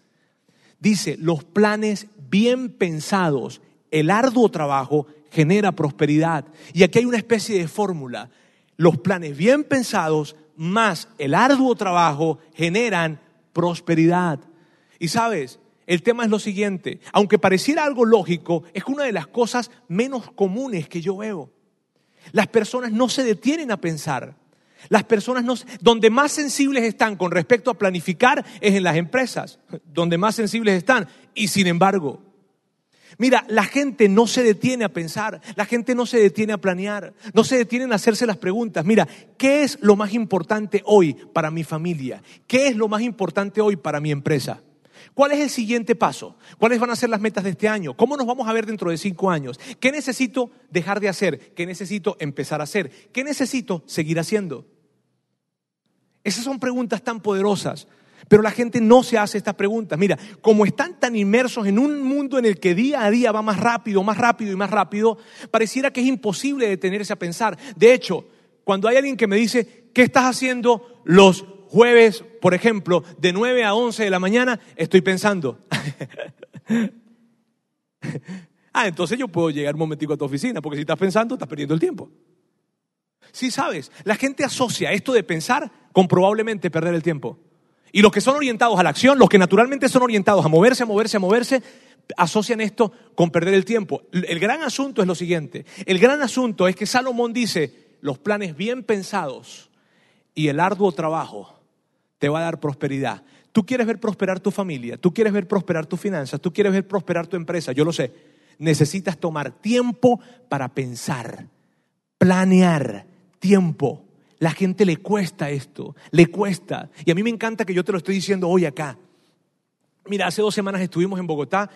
Dice, los planes bien pensados, el arduo trabajo genera prosperidad. Y aquí hay una especie de fórmula. Los planes bien pensados más el arduo trabajo generan prosperidad. Y sabes, el tema es lo siguiente, aunque pareciera algo lógico, es una de las cosas menos comunes que yo veo. Las personas no se detienen a pensar. Las personas no, donde más sensibles están con respecto a planificar es en las empresas, (laughs) donde más sensibles están. Y sin embargo, Mira, la gente no se detiene a pensar, la gente no se detiene a planear, no se detiene a hacerse las preguntas. Mira, ¿qué es lo más importante hoy para mi familia? ¿Qué es lo más importante hoy para mi empresa? ¿Cuál es el siguiente paso? ¿Cuáles van a ser las metas de este año? ¿Cómo nos vamos a ver dentro de cinco años? ¿Qué necesito dejar de hacer? ¿Qué necesito empezar a hacer? ¿Qué necesito seguir haciendo? Esas son preguntas tan poderosas pero la gente no se hace estas preguntas. Mira, como están tan inmersos en un mundo en el que día a día va más rápido, más rápido y más rápido, pareciera que es imposible detenerse a pensar. De hecho, cuando hay alguien que me dice, ¿qué estás haciendo los jueves, por ejemplo, de 9 a 11 de la mañana? Estoy pensando. (laughs) ah, entonces yo puedo llegar un momentico a tu oficina, porque si estás pensando, estás perdiendo el tiempo. Sí, sabes, la gente asocia esto de pensar con probablemente perder el tiempo. Y los que son orientados a la acción, los que naturalmente son orientados a moverse, a moverse, a moverse, asocian esto con perder el tiempo. El gran asunto es lo siguiente. El gran asunto es que Salomón dice, los planes bien pensados y el arduo trabajo te va a dar prosperidad. Tú quieres ver prosperar tu familia, tú quieres ver prosperar tus finanzas, tú quieres ver prosperar tu empresa, yo lo sé. Necesitas tomar tiempo para pensar, planear, tiempo. La gente le cuesta esto, le cuesta. Y a mí me encanta que yo te lo estoy diciendo hoy acá. Mira, hace dos semanas estuvimos en Bogotá,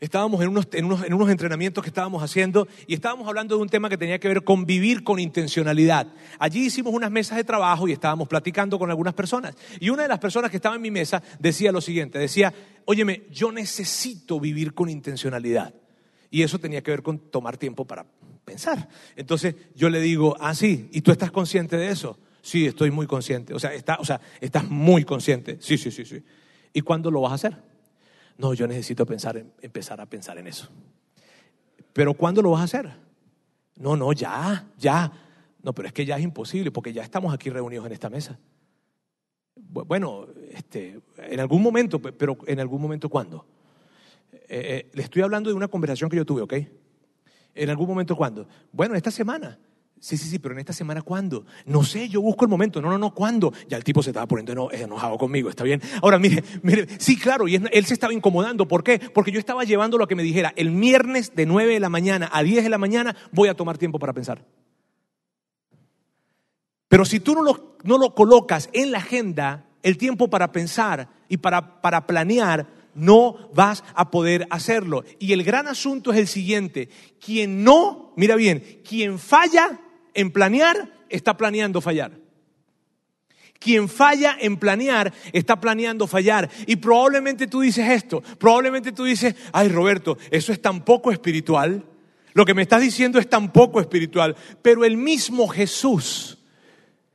estábamos en unos, en, unos, en unos, entrenamientos que estábamos haciendo y estábamos hablando de un tema que tenía que ver con vivir con intencionalidad. Allí hicimos unas mesas de trabajo y estábamos platicando con algunas personas. Y una de las personas que estaba en mi mesa decía lo siguiente, decía, óyeme, yo necesito vivir con intencionalidad. Y eso tenía que ver con tomar tiempo para pensar. Entonces yo le digo, ah, sí, ¿y tú estás consciente de eso? Sí, estoy muy consciente. O sea, está, o sea, estás muy consciente. Sí, sí, sí, sí. ¿Y cuándo lo vas a hacer? No, yo necesito pensar empezar a pensar en eso. ¿Pero cuándo lo vas a hacer? No, no, ya, ya. No, pero es que ya es imposible porque ya estamos aquí reunidos en esta mesa. Bueno, este, en algún momento, pero en algún momento ¿cuándo? Eh, eh, le estoy hablando de una conversación que yo tuve, ¿ok? ¿En algún momento cuándo? Bueno, esta semana. Sí, sí, sí, pero en esta semana ¿cuándo? No sé, yo busco el momento. No, no, no, ¿cuándo? Ya el tipo se estaba poniendo enojado conmigo, ¿está bien? Ahora, mire, mire, sí, claro, y él se estaba incomodando. ¿Por qué? Porque yo estaba llevando lo que me dijera, el viernes de 9 de la mañana a 10 de la mañana voy a tomar tiempo para pensar. Pero si tú no lo, colocas en la agenda, el tiempo para pensar y para planear, no vas a poder hacerlo. Y el gran asunto es el siguiente, quien no, mira bien, quien falla en planear, está planeando fallar. Quien falla en planear está planeando fallar. Y probablemente tú dices esto, probablemente tú dices, ay Roberto, eso es tan poco espiritual. Lo que me estás diciendo es tan poco espiritual. Pero el mismo Jesús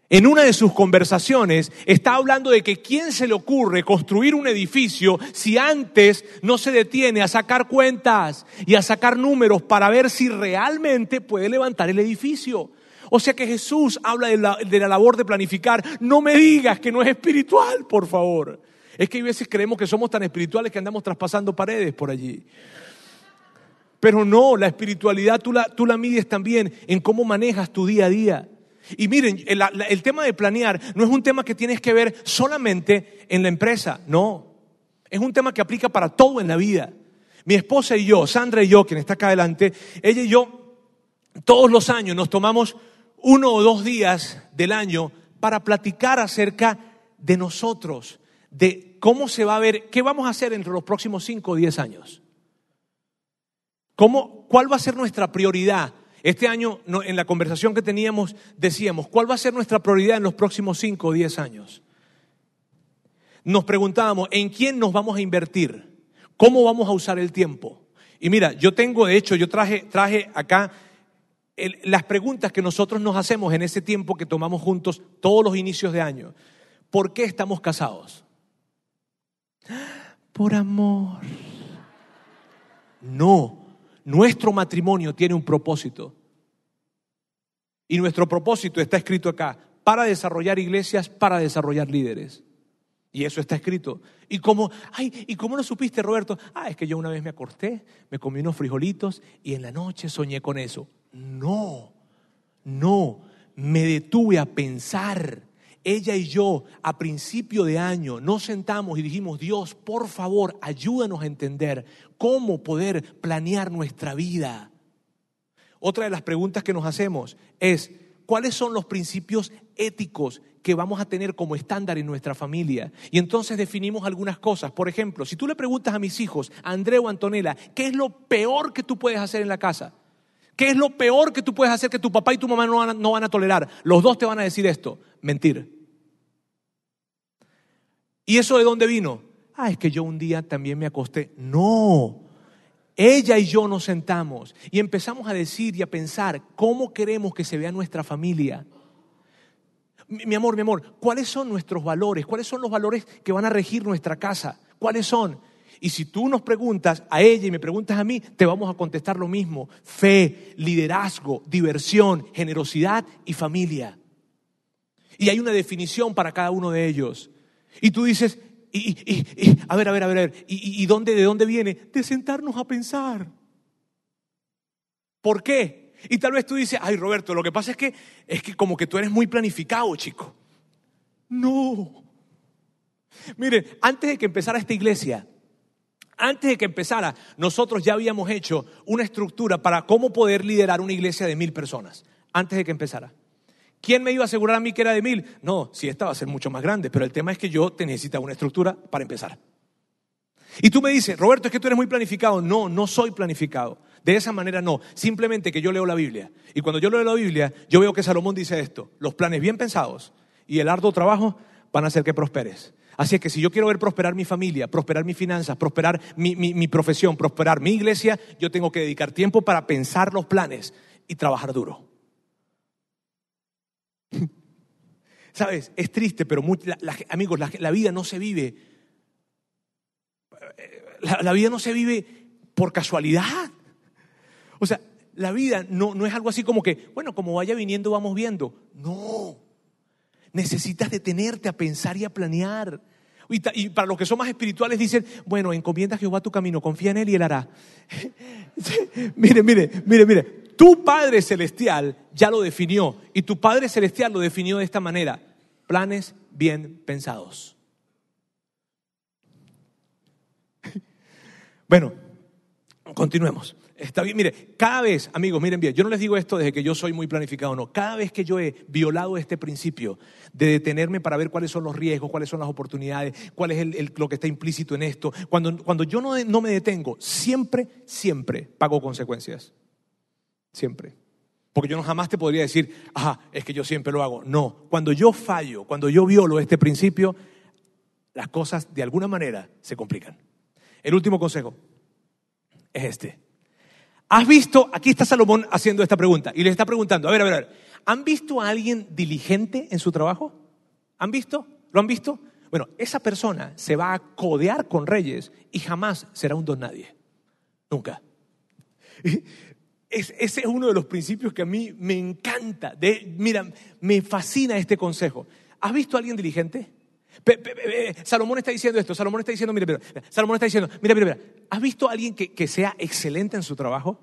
en una de sus conversaciones está hablando de que quién se le ocurre construir un edificio si antes no se detiene a sacar cuentas y a sacar números para ver si realmente puede levantar el edificio. O sea que Jesús habla de la, labor de planificar. No me digas que no es espiritual, por favor. Es que a veces creemos que somos tan espirituales que andamos traspasando paredes por allí. Pero no, la espiritualidad tú la, tú la mides también en cómo manejas tu día a día. Y miren, el, tema de planear no es un tema que tienes que ver solamente en la empresa, no. Es un tema que aplica para todo en la vida. Mi esposa y yo, Sandra y yo, quien está acá adelante, ella y yo, todos los años nos tomamos uno o dos días del año para platicar acerca de nosotros, de cómo se va a ver, qué vamos a hacer entre los próximos cinco o diez años. ¿Cómo, ¿Cuál va a ser nuestra prioridad? Este año, en la conversación que teníamos, decíamos, ¿cuál va a ser nuestra prioridad en los próximos 5 o 10 años? Nos preguntábamos, ¿en quién nos vamos a invertir? ¿Cómo vamos a usar el tiempo? Y mira, yo tengo, de hecho, yo traje, traje acá las preguntas que nosotros nos hacemos en ese tiempo que tomamos juntos todos los inicios de año. ¿Por qué estamos casados? (gasps) Por amor. No, nuestro matrimonio tiene un propósito. Y nuestro propósito está escrito acá, para desarrollar iglesias, para desarrollar líderes. Y eso está escrito. ¿Y cómo, ay, ¿y cómo lo supiste, Roberto? Ah, es que yo una vez me acosté, me comí unos frijolitos y en la noche soñé con eso. No, no, me detuve a pensar ella y yo a principio de año nos sentamos y dijimos, Dios, por favor, ayúdanos a entender cómo poder planear nuestra vida. Otra de las preguntas que nos hacemos es, ¿cuáles son los principios éticos que vamos a tener como estándar en nuestra familia? Y entonces definimos algunas cosas. Por ejemplo, si tú le preguntas a mis hijos, a André o Antonella, ¿qué es lo peor que tú puedes hacer en la casa? ¿Qué es lo peor que tú puedes hacer que tu papá y tu mamá no van, a, no van a tolerar? Los dos te van a decir esto, mentir. ¿Y eso de dónde vino? Ah, es que yo un día también me acosté. No. Ella y yo nos sentamos y empezamos a decir y a pensar cómo queremos que se vea nuestra familia. Mi amor, mi amor, ¿cuáles son nuestros valores? ¿Cuáles son los valores que van a regir nuestra casa? ¿Cuáles son? Y si tú nos preguntas a ella y me preguntas a mí, te vamos a contestar lo mismo. Fe, liderazgo, diversión, generosidad y familia. Y hay una definición para cada uno de ellos. Y tú dices, a ver, a ver, a ver, a ver, ¿y, dónde, de dónde viene? De sentarnos a pensar. ¿Por qué? Y tal vez tú dices, ay Roberto, lo que pasa es que es que como que tú eres muy planificado, chico. No. Miren, antes de que empezara esta iglesia, antes de que empezara, nosotros ya habíamos hecho una estructura para cómo poder liderar una iglesia de mil personas. Antes de que empezara. ¿Quién me iba a asegurar a mí que era de mil? No, sí, esta va a ser mucho más grande, pero el tema es que yo necesitaba una estructura para empezar. Y tú me dices, Roberto, es que tú eres muy planificado. No, no soy planificado. De esa manera no. Simplemente que yo leo la Biblia. Y cuando yo leo la Biblia, yo veo que Salomón dice esto. Los planes bien pensados y el arduo trabajo van a hacer que prosperes. Así es que si yo quiero ver prosperar mi familia, prosperar mis finanzas, prosperar mi, mi profesión, prosperar mi iglesia, yo tengo que dedicar tiempo para pensar los planes y trabajar duro. (laughs) Sabes, es triste, pero amigos, la, vida no se vive. La, vida no se vive por casualidad. O sea, la vida no, no es algo así como que, bueno, como vaya viniendo, vamos viendo. No. Necesitas detenerte a pensar y a planear. Y, para los que son más espirituales dicen, bueno, encomienda a Jehová tu camino, confía en Él y Él hará. (laughs) mire, mire, mire, mire. Tu Padre Celestial ya lo definió y tu Padre Celestial lo definió de esta manera. Planes bien pensados. (laughs) Bueno, continuemos. Está bien, mire, cada vez, amigos, miren bien, yo no les digo esto desde que yo soy muy planificado, no. Cada vez que yo he violado este principio de detenerme para ver cuáles son los riesgos, cuáles son las oportunidades, cuál es lo que está implícito en esto, cuando, cuando yo no, no me detengo, siempre, siempre pago consecuencias. Siempre. Porque yo no jamás te podría decir, ajá, es que yo siempre lo hago. No, cuando yo fallo, cuando yo violo este principio, las cosas de alguna manera se complican. El último consejo es este. ¿Has visto? Aquí está Salomón haciendo esta pregunta y le está preguntando, a ver, a ver, a ver, ¿han visto a alguien diligente en su trabajo? ¿Han visto? ¿Lo han visto? Bueno, esa persona se va a codear con reyes y jamás será un don nadie. Nunca. ese es uno de los principios que a mí me encanta. Mira, me fascina este consejo. ¿Has visto a alguien diligente? Salomón está diciendo esto, Salomón está diciendo, mira, mira, Salomón está diciendo, mira, mira, mira, ¿has visto a alguien que, que sea excelente en su trabajo?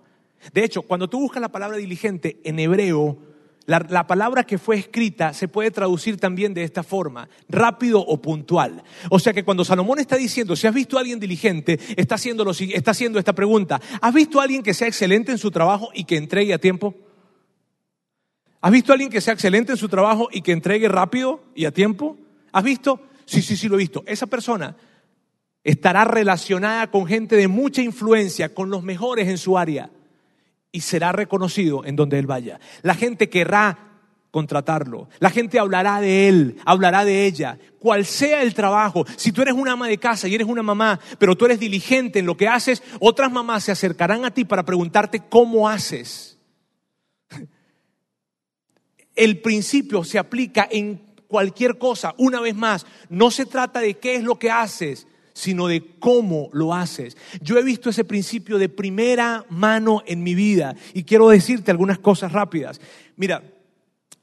De hecho, cuando tú buscas la palabra diligente en hebreo, la, la, palabra que fue escrita se puede traducir también de esta forma, rápido o puntual. O sea que cuando Salomón está diciendo, si has visto a alguien diligente, está haciendo, lo, está haciendo esta pregunta, ¿has visto a alguien que sea excelente en su trabajo y que entregue a tiempo? ¿Has visto a alguien que sea excelente en su trabajo y que entregue rápido y a tiempo? ¿Has visto? Sí, sí, sí, lo he visto. Esa persona estará relacionada con gente de mucha influencia, con los mejores en su área, y será reconocido en donde él vaya. La gente querrá contratarlo. La gente hablará de él, hablará de ella, cual sea el trabajo. Si tú eres una ama de casa y eres una mamá, pero tú eres diligente en lo que haces, otras mamás se acercarán a ti para preguntarte cómo haces. (laughs) El principio se aplica en cualquier cosa, una vez más, no se trata de qué es lo que haces, sino de cómo lo haces. Yo he visto ese principio de primera mano en mi vida y quiero decirte algunas cosas rápidas. Mira,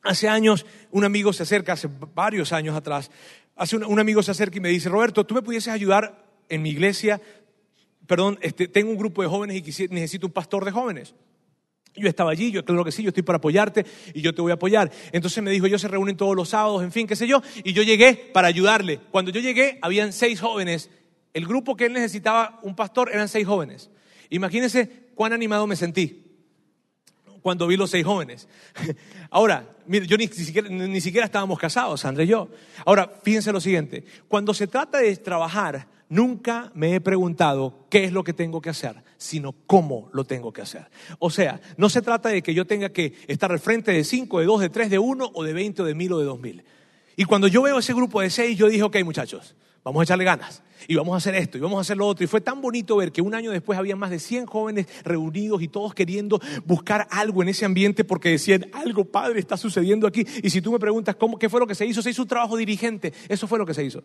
hace años un amigo se acerca, hace varios años atrás, hace un, amigo se acerca y me dice, Roberto, ¿tú me pudieses ayudar en mi iglesia? Perdón, este, tengo un grupo de jóvenes y necesito un pastor de jóvenes. Yo estaba allí, yo claro que sí, yo estoy para apoyarte y yo te voy a apoyar. Entonces me dijo, ellos se reúnen todos los sábados, en fin, qué sé yo, y yo llegué para ayudarle. Cuando yo llegué, habían seis jóvenes. El grupo que él necesitaba, un pastor, eran seis jóvenes. Imagínense cuán animado me sentí cuando vi los seis jóvenes. (laughs) Ahora, mire, yo ni siquiera, ni siquiera estábamos casados, André y yo. Ahora, fíjense lo siguiente, cuando se trata de trabajar, Nunca me he preguntado qué es lo que tengo que hacer, sino cómo lo tengo que hacer. O sea, no se trata de que yo tenga que estar al frente de cinco, de dos, de tres, de uno, o de veinte, o de mil, o de dos mil. Y cuando yo veo ese grupo de seis, yo dije, ok muchachos, vamos a echarle ganas, y vamos a hacer esto, y vamos a hacer lo otro. Y fue tan bonito ver que un año después había más de 100 jóvenes reunidos y todos queriendo buscar algo en ese ambiente porque decían, algo padre está sucediendo aquí. Y si tú me preguntas, ¿cómo, ¿qué fue lo que se hizo? Se hizo un trabajo dirigente, eso fue lo que se hizo.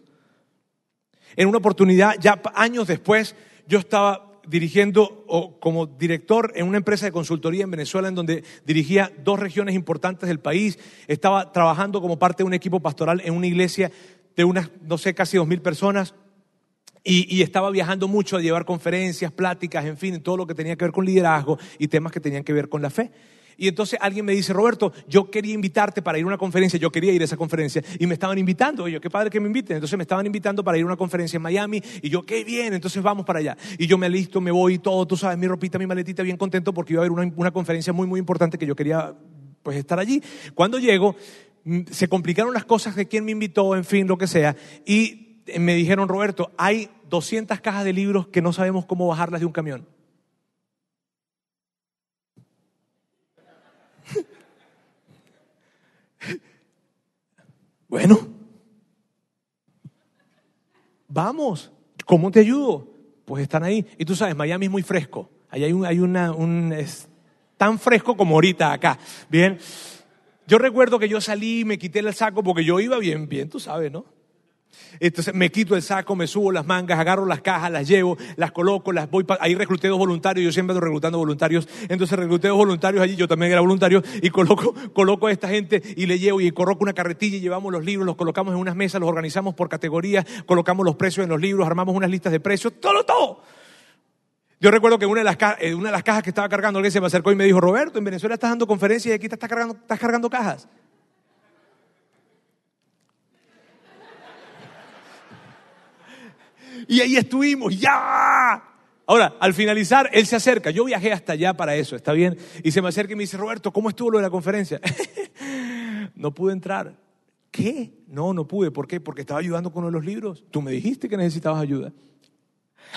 En una oportunidad, ya años después, yo estaba dirigiendo o como director en una empresa de consultoría en Venezuela en donde dirigía dos regiones importantes del país. Estaba trabajando como parte de un equipo pastoral en una iglesia de unas, no sé, casi dos mil personas. Y, y, estaba viajando mucho a llevar conferencias, pláticas, en fin, todo lo que tenía que ver con liderazgo y temas que tenían que ver con la fe. Y entonces alguien me dice, Roberto, yo quería invitarte para ir a una conferencia, yo quería ir a esa conferencia y me estaban invitando, yo, qué padre que me inviten. Entonces me estaban invitando para ir a una conferencia en Miami y yo, qué bien, entonces vamos para allá. Y yo me listo, me voy y todo, tú sabes, mi ropita, mi maletita, bien contento porque iba a haber una, una conferencia muy, muy importante que yo quería pues estar allí. Cuando llego, mm, se complicaron las cosas de quién me invitó, en fin, lo que sea. Y me dijeron, Roberto, hay 200 cajas de libros que no sabemos cómo bajarlas de un camión. Bueno, vamos, ¿cómo te ayudo? Pues están ahí. Y tú sabes, Miami es muy fresco. Ahí hay, un, hay una, un, es tan fresco como ahorita acá. Bien. Yo recuerdo que yo salí, me quité el saco porque yo iba bien, bien, tú sabes, ¿no? Entonces me quito el saco, me subo las mangas, agarro las cajas, las llevo, las coloco, las voy. Ahí recluté dos voluntarios, yo siempre ando reclutando voluntarios. Entonces recluté dos voluntarios allí, yo también era voluntario, y coloco, coloco a esta gente y le llevo y coloco una carretilla y llevamos los libros, los colocamos en unas mesas, los organizamos por categorías, colocamos los precios en los libros, armamos unas listas de precios, todo, todo. Yo recuerdo que una de las, eh, una de las cajas que estaba cargando, alguien se me acercó y me dijo, Roberto, en Venezuela estás dando conferencias y aquí estás cargando, estás cargando cajas. Y ahí estuvimos, ya. Ahora, al finalizar, él se acerca. Yo viajé hasta allá para eso, ¿está bien? Y se me acerca y me dice, Roberto, ¿cómo estuvo lo de la conferencia? (laughs) no pude entrar. ¿Qué? No, no pude. ¿Por qué? Porque estaba ayudando con uno de los libros. Tú me dijiste que necesitabas ayuda.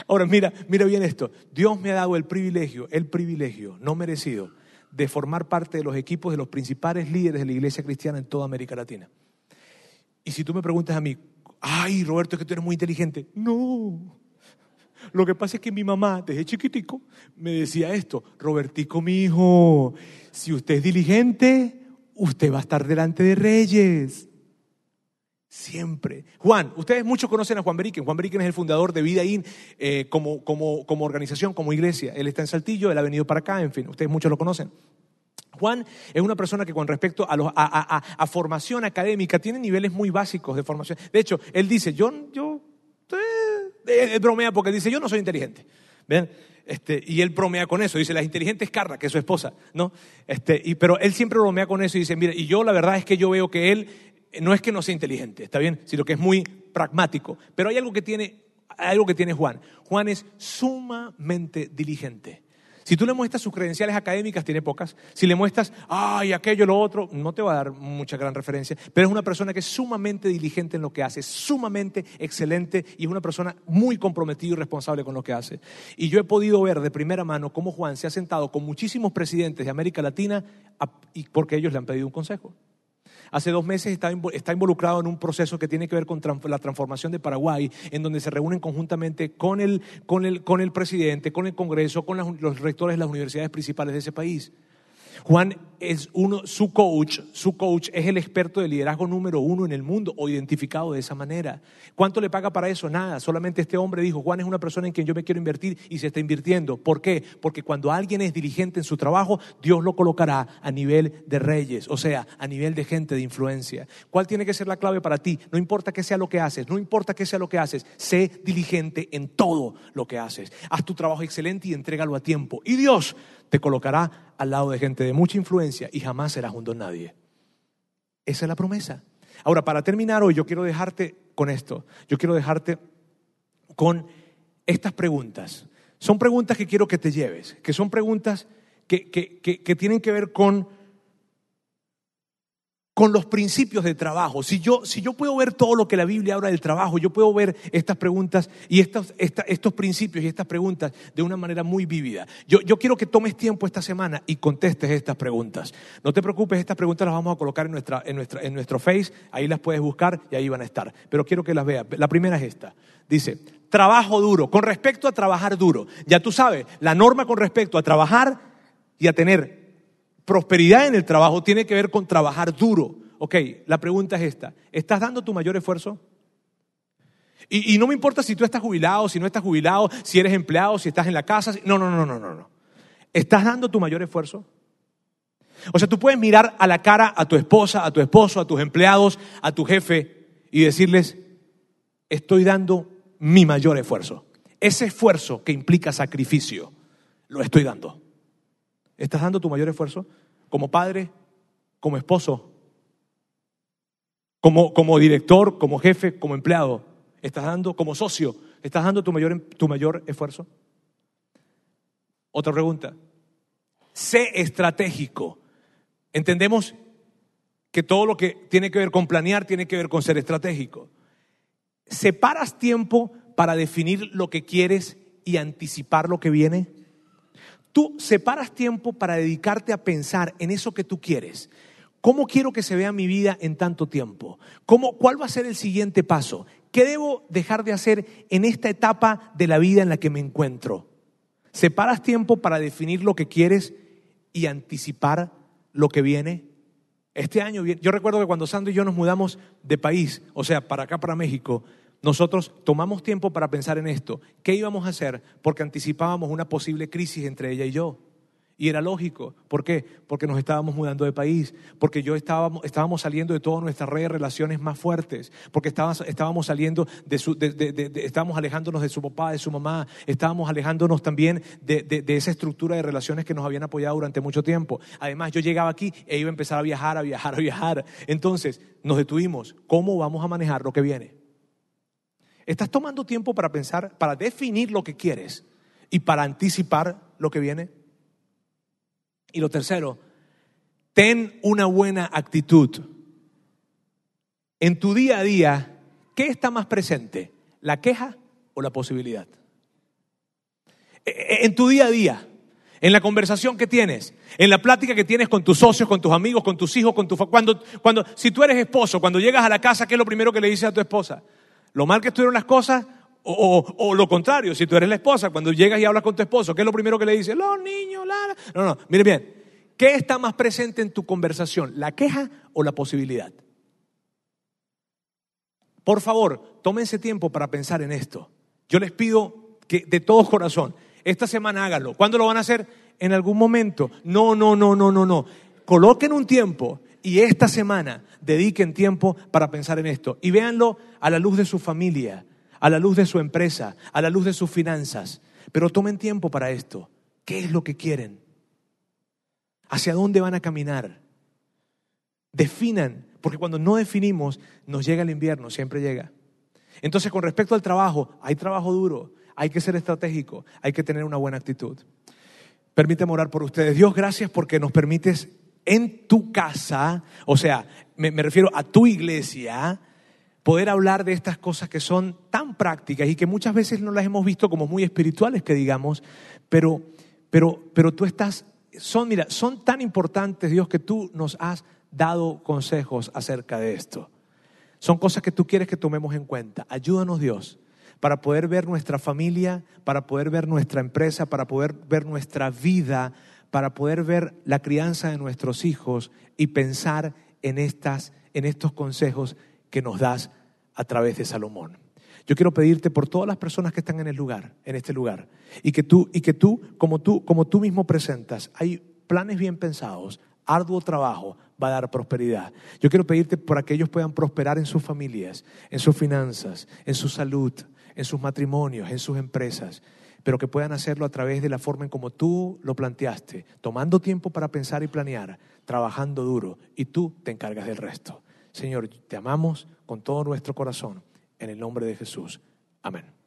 Ahora, mira, mira bien esto. Dios me ha dado el privilegio, el privilegio no merecido, de formar parte de los equipos de los principales líderes de la iglesia cristiana en toda América Latina. Y si tú me preguntas a mí, ay, Roberto, es que tú eres muy inteligente. No. Lo que pasa es que mi mamá, desde chiquitico, me decía esto, Robertico, mi hijo, si usted es diligente, usted va a estar delante de reyes. Siempre. Juan, ustedes muchos conocen a Juan Beriken. Juan Beriken es el fundador de Vida In eh, como, como, como organización, como iglesia. Él está en Saltillo, él ha venido para acá, en fin, ustedes muchos lo conocen. Juan es una persona que con respecto a, formación académica tiene niveles muy básicos de formación. De hecho, él dice, yo, yo, eh, bromea porque dice, yo no soy inteligente. ¿Ven? Este, y él bromea con eso, dice, la inteligente es Carla, que es su esposa, ¿no? Este, y, pero él siempre bromea con eso y dice, mira, y yo la verdad es que yo veo que él no es que no sea inteligente, ¿está bien? Sino que es muy pragmático. Pero hay algo que tiene, hay algo que tiene Juan. Juan es sumamente diligente. Si tú le muestras sus credenciales académicas, tiene pocas. Si le muestras, ay, aquello, lo otro, no te va a dar mucha gran referencia. Pero es una persona que es sumamente diligente en lo que hace, sumamente excelente y es una persona muy comprometida y responsable con lo que hace. Y yo he podido ver de primera mano cómo Juan se ha sentado con muchísimos presidentes de América Latina porque ellos le han pedido un consejo. Hace dos meses está, involucrado en un proceso que tiene que ver con la transformación de Paraguay, en donde se reúnen conjuntamente con el, con el, con el presidente, con el Congreso, con los rectores de las universidades principales de ese país. Juan es uno, su coach, su coach es el experto de liderazgo número uno en el mundo o identificado de esa manera. ¿Cuánto le paga para eso? Nada. Solamente este hombre dijo, Juan es una persona en quien yo me quiero invertir y se está invirtiendo. ¿Por qué? Porque cuando alguien es diligente en su trabajo, Dios lo colocará a nivel de reyes, o sea, a nivel de gente de influencia. ¿Cuál tiene que ser la clave para ti? No importa qué sea lo que haces, no importa qué sea lo que haces, sé diligente en todo lo que haces. Haz tu trabajo excelente y entrégalo a tiempo. Y Dios te colocará al lado de gente de mucha influencia y jamás serás un don nadie. Esa es la promesa. Ahora, para terminar hoy, yo quiero dejarte con esto. Yo quiero dejarte con estas preguntas. Son preguntas que quiero que te lleves, que son preguntas que, que tienen que ver con con los principios de trabajo. Si yo, si yo puedo ver todo lo que la Biblia habla del trabajo, yo puedo ver estas preguntas y estos, estos principios y estas preguntas de una manera muy vívida. Yo, yo quiero que tomes tiempo esta semana y contestes estas preguntas. No te preocupes, estas preguntas las vamos a colocar en, nuestra, en, nuestra, en nuestro Face, ahí las puedes buscar y ahí van a estar. Pero quiero que las veas. La primera es esta. Dice, trabajo duro. Con respecto a trabajar duro, ya tú sabes, la norma con respecto a trabajar y a tener prosperidad en el trabajo tiene que ver con trabajar duro. Ok, la pregunta es esta. ¿Estás dando tu mayor esfuerzo? Y, no me importa si tú estás jubilado, si no estás jubilado, si eres empleado, si estás en la casa. No, no, no, no, no, no. ¿Estás dando tu mayor esfuerzo? O sea, tú puedes mirar a la cara a tu esposa, a tu esposo, a tus empleados, a tu jefe y decirles, estoy dando mi mayor esfuerzo. Ese esfuerzo que implica sacrificio, lo estoy dando. ¿Estás dando tu mayor esfuerzo? Como padre, como esposo, como, como director, como jefe, como empleado. ¿Estás dando como socio? ¿Estás dando tu mayor, tu mayor esfuerzo? Otra pregunta. Sé estratégico. Entendemos que todo lo que tiene que ver con planear tiene que ver con ser estratégico. ¿separas tiempo para definir lo que quieres y anticipar lo que viene? Tú separas tiempo para dedicarte a pensar en eso que tú quieres. ¿Cómo quiero que se vea mi vida en tanto tiempo? ¿Cómo, ¿Cuál va a ser el siguiente paso? ¿Qué debo dejar de hacer en esta etapa de la vida en la que me encuentro? ¿Separas tiempo para definir lo que quieres y anticipar lo que viene? Este año, yo recuerdo que cuando Sandro y yo nos mudamos de país, o sea, para acá, para México, nosotros tomamos tiempo para pensar en esto. ¿Qué íbamos a hacer? Porque anticipábamos una posible crisis entre ella y yo. Y era lógico. ¿Por qué? Porque nos estábamos mudando de país, porque yo estábamos, estábamos saliendo de toda nuestra red de relaciones más fuertes, porque estábamos, estábamos saliendo de su, estábamos alejándonos de su papá, de su mamá, estábamos alejándonos también de, esa estructura de relaciones que nos habían apoyado durante mucho tiempo. Además, yo llegaba aquí e iba a empezar a viajar, a viajar, a viajar. Entonces, nos detuvimos. ¿Cómo vamos a manejar lo que viene? Estás tomando tiempo para pensar, para definir lo que quieres y para anticipar lo que viene. Y lo tercero, ten una buena actitud. En tu día a día, ¿qué está más presente? ¿La queja o la posibilidad? E, e, en tu día a día, en la conversación que tienes, en la plática que tienes con tus socios, con tus amigos, con tus hijos, con tu cuando cuando si tú eres esposo, cuando llegas a la casa, ¿qué es lo primero que le dices a tu esposa? Lo mal que estuvieron las cosas o, lo contrario, si tú eres la esposa, cuando llegas y hablas con tu esposo, ¿qué es lo primero que le dices? Los niños, la... No, no, mire bien. ¿Qué está más presente en tu conversación? ¿La queja o la posibilidad? Por favor, tómense tiempo para pensar en esto. Yo les pido que de todo corazón, esta semana háganlo. ¿Cuándo lo van a hacer? En algún momento. No, no, no, no, no, no. Coloquen un tiempo y esta semana dediquen tiempo para pensar en esto. Y véanlo a la luz de su familia, a la luz de su empresa, a la luz de sus finanzas. Pero tomen tiempo para esto. ¿Qué es lo que quieren? ¿Hacia dónde van a caminar? Definan, porque cuando no definimos, nos llega el invierno, siempre llega. Entonces, con respecto al trabajo, hay trabajo duro, hay que ser estratégico, hay que tener una buena actitud. Permíteme orar por ustedes. Dios, gracias porque nos permites en tu casa, o sea, me, refiero a tu iglesia, poder hablar de estas cosas que son tan prácticas y que muchas veces no las hemos visto como muy espirituales, que digamos, pero, pero, pero tú estás, son, mira, son tan importantes, Dios, que tú nos has dado consejos acerca de esto. Son cosas que tú quieres que tomemos en cuenta. Ayúdanos, Dios, para poder ver nuestra familia, para poder ver nuestra empresa, para poder ver nuestra vida, para poder ver la crianza de nuestros hijos y pensar en, estas, en estos consejos que nos das a través de Salomón. Yo quiero pedirte por todas las personas que están en el lugar, en este lugar, y que tú, y que tú, como tú, como tú mismo presentas, hay planes bien pensados, arduo trabajo va a dar prosperidad. Yo quiero pedirte por que puedan prosperar en sus familias, en sus finanzas, en su salud, en sus matrimonios, en sus empresas, pero que puedan hacerlo a través de la forma en como tú lo planteaste, tomando tiempo para pensar y planear, trabajando duro, y tú te encargas del resto. Señor, te amamos con todo nuestro corazón, en el nombre de Jesús. Amén.